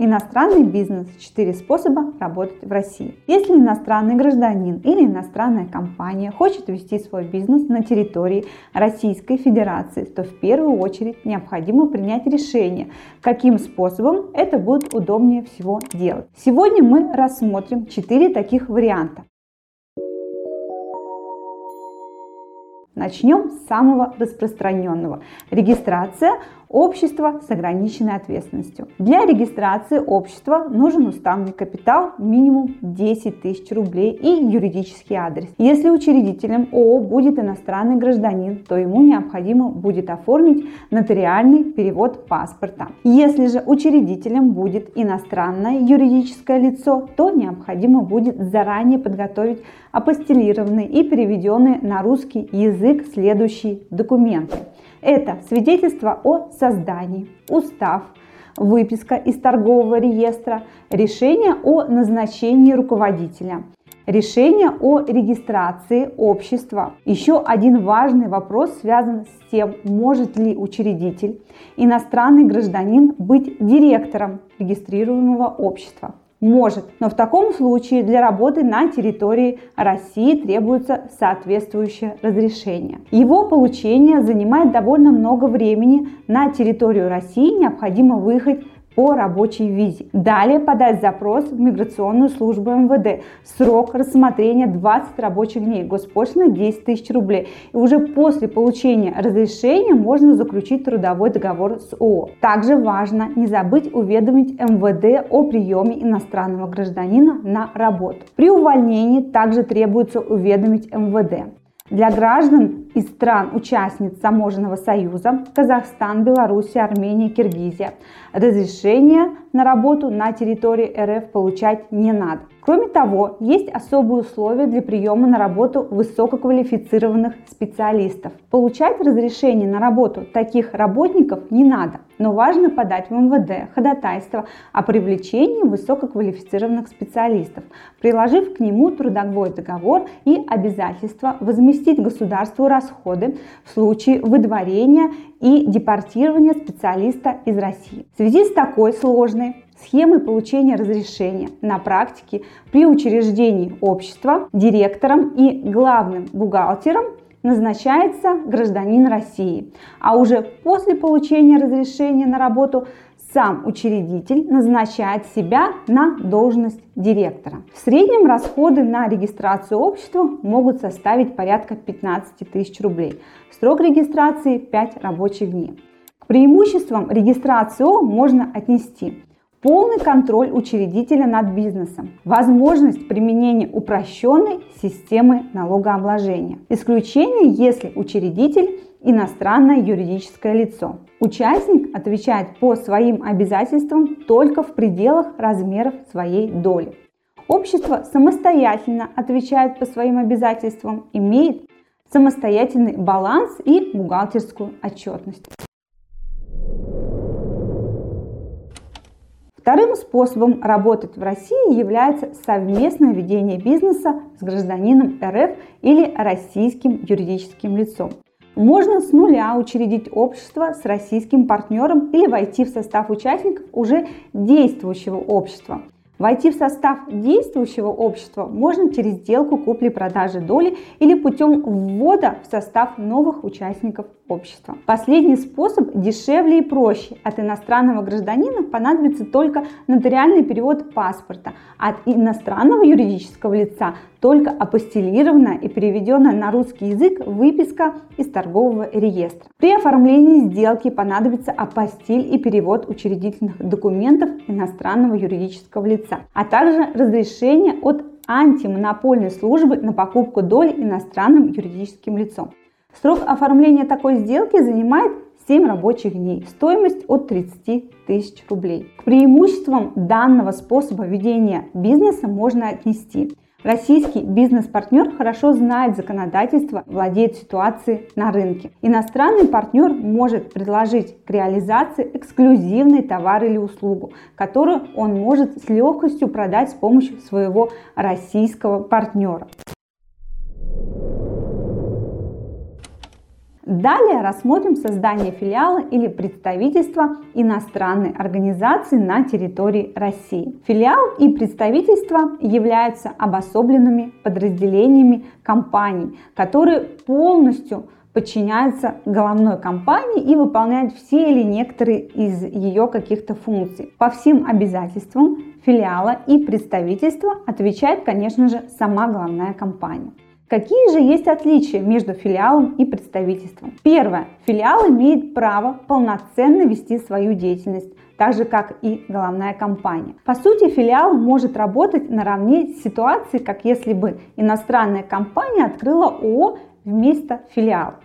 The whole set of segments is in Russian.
Иностранный бизнес. Четыре способа работать в России. Если иностранный гражданин или иностранная компания хочет вести свой бизнес на территории Российской Федерации, то в первую очередь необходимо принять решение, каким способом это будет удобнее всего делать. Сегодня мы рассмотрим четыре таких варианта. Начнем с самого распространенного. Регистрация общества с ограниченной ответственностью. Для регистрации общества нужен уставный капитал минимум 10 тысяч рублей и юридический адрес. Если учредителем ООО будет иностранный гражданин, то ему необходимо будет оформить нотариальный перевод паспорта. Если же учредителем будет иностранное юридическое лицо, то необходимо будет заранее подготовить апостилированные и переведенные на русский язык следующие документы. Это свидетельство о создании, устав, выписка из торгового реестра, решение о назначении руководителя, решение о регистрации общества. Еще один важный вопрос связан с тем, может ли учредитель, иностранный гражданин быть директором регистрируемого общества. Может, но в таком случае для работы на территории России требуется соответствующее разрешение. Его получение занимает довольно много времени. На территорию России необходимо выехать по рабочей визе. Далее подать запрос в миграционную службу МВД. Срок рассмотрения 20 рабочих дней. Госпошлина 10 тысяч рублей. И уже после получения разрешения можно заключить трудовой договор с ООО. Также важно не забыть уведомить МВД о приеме иностранного гражданина на работу. При увольнении также требуется уведомить МВД. Для граждан из стран-участниц Таможенного союза Казахстан, Белоруссия, Армения, Киргизия. Разрешение на работу на территории РФ получать не надо. Кроме того, есть особые условия для приема на работу высококвалифицированных специалистов. Получать разрешение на работу таких работников не надо, но важно подать в МВД ходатайство о привлечении высококвалифицированных специалистов, приложив к нему трудовой договор и обязательство возместить государству расходы в случае выдворения и депортирования специалиста из России. В связи с такой сложной схемой получения разрешения на практике при учреждении общества директором и главным бухгалтером назначается гражданин России, а уже после получения разрешения на работу сам учредитель назначает себя на должность директора. В среднем расходы на регистрацию общества могут составить порядка 15 тысяч рублей. Срок регистрации 5 рабочих дней. Преимуществам регистрации ООО можно отнести полный контроль учредителя над бизнесом, возможность применения упрощенной системы налогообложения. Исключение, если учредитель иностранное юридическое лицо. Участник отвечает по своим обязательствам только в пределах размеров своей доли. Общество самостоятельно отвечает по своим обязательствам, имеет самостоятельный баланс и бухгалтерскую отчетность. Вторым способом работать в России является совместное ведение бизнеса с гражданином РФ или российским юридическим лицом. Можно с нуля учредить общество с российским партнером или войти в состав участников уже действующего общества – Войти в состав действующего общества можно через сделку купли-продажи доли или путем ввода в состав новых участников общества. Последний способ дешевле и проще. От иностранного гражданина понадобится только нотариальный перевод паспорта. От иностранного юридического лица только апостилированная и переведенная на русский язык выписка из торгового реестра. При оформлении сделки понадобится апостиль и перевод учредительных документов иностранного юридического лица, а также разрешение от антимонопольной службы на покупку доль иностранным юридическим лицом. Срок оформления такой сделки занимает 7 рабочих дней, стоимость от 30 тысяч рублей. К преимуществам данного способа ведения бизнеса можно отнести Российский бизнес-партнер хорошо знает законодательство, владеет ситуацией на рынке. Иностранный партнер может предложить к реализации эксклюзивный товар или услугу, которую он может с легкостью продать с помощью своего российского партнера. Далее рассмотрим создание филиала или представительства иностранной организации на территории России. Филиал и представительство являются обособленными подразделениями компаний, которые полностью подчиняются головной компании и выполняют все или некоторые из ее каких-то функций. По всем обязательствам филиала и представительства отвечает, конечно же, сама головная компания. Какие же есть отличия между филиалом и представительством? Первое. Филиал имеет право полноценно вести свою деятельность, так же как и головная компания. По сути, филиал может работать наравне с ситуацией, как если бы иностранная компания открыла ООО вместо филиала.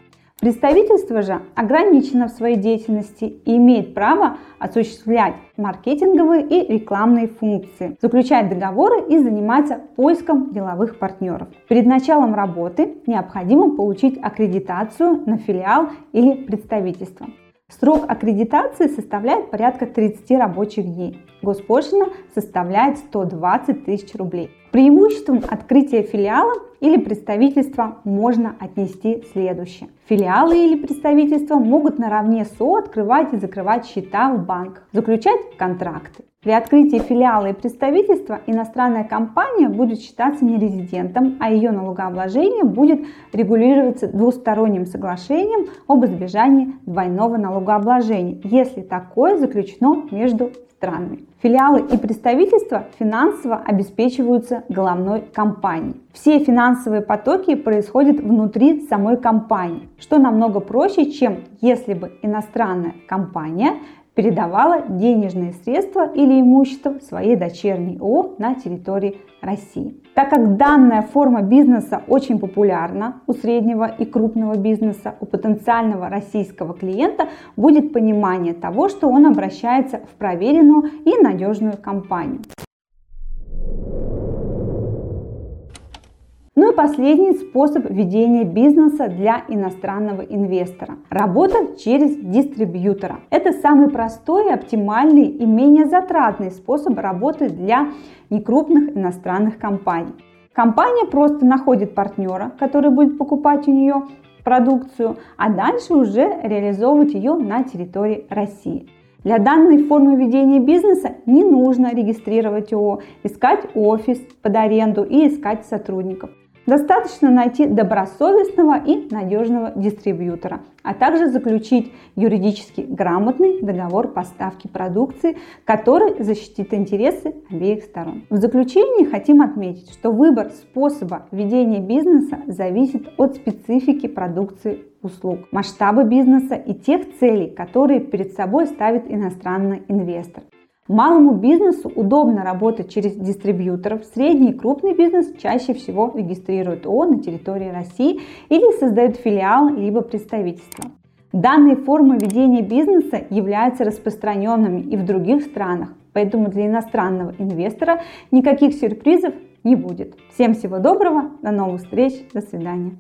Представительство же ограничено в своей деятельности и имеет право осуществлять маркетинговые и рекламные функции, заключать договоры и заниматься поиском деловых партнеров. Перед началом работы необходимо получить аккредитацию на филиал или представительство. Срок аккредитации составляет порядка 30 рабочих дней. Госпошлина составляет 120 тысяч рублей. Преимуществом открытия филиала или представительства можно отнести следующее. Филиалы или представительства могут наравне с ООО открывать и закрывать счета в банках, заключать контракты. При открытии филиала и представительства иностранная компания будет считаться нерезидентом, а ее налогообложение будет регулироваться двусторонним соглашением об избежании двойного налогообложения, если такое заключено между странами. Филиалы и представительства финансово обеспечиваются головной компанией. Все финансовые потоки происходят внутри самой компании, что намного проще, чем если бы иностранная компания передавала денежные средства или имущество своей дочерней ООО на территории России. Так как данная форма бизнеса очень популярна у среднего и крупного бизнеса, у потенциального российского клиента будет понимание того, что он обращается в проверенную и надежную компанию. Ну и последний способ ведения бизнеса для иностранного инвестора. Работа через дистрибьютора. Это самый простой, оптимальный и менее затратный способ работы для некрупных иностранных компаний. Компания просто находит партнера, который будет покупать у нее продукцию, а дальше уже реализовывать ее на территории России. Для данной формы ведения бизнеса не нужно регистрировать ООО, искать офис под аренду и искать сотрудников. Достаточно найти добросовестного и надежного дистрибьютора, а также заключить юридически грамотный договор поставки продукции, который защитит интересы обеих сторон. В заключение хотим отметить, что выбор способа ведения бизнеса зависит от специфики продукции услуг, масштаба бизнеса и тех целей, которые перед собой ставит иностранный инвестор. Малому бизнесу удобно работать через дистрибьюторов. Средний и крупный бизнес чаще всего регистрирует ООО на территории России или создает филиал либо представительство. Данные формы ведения бизнеса являются распространенными и в других странах, поэтому для иностранного инвестора никаких сюрпризов не будет. Всем всего доброго, до новых встреч, до свидания.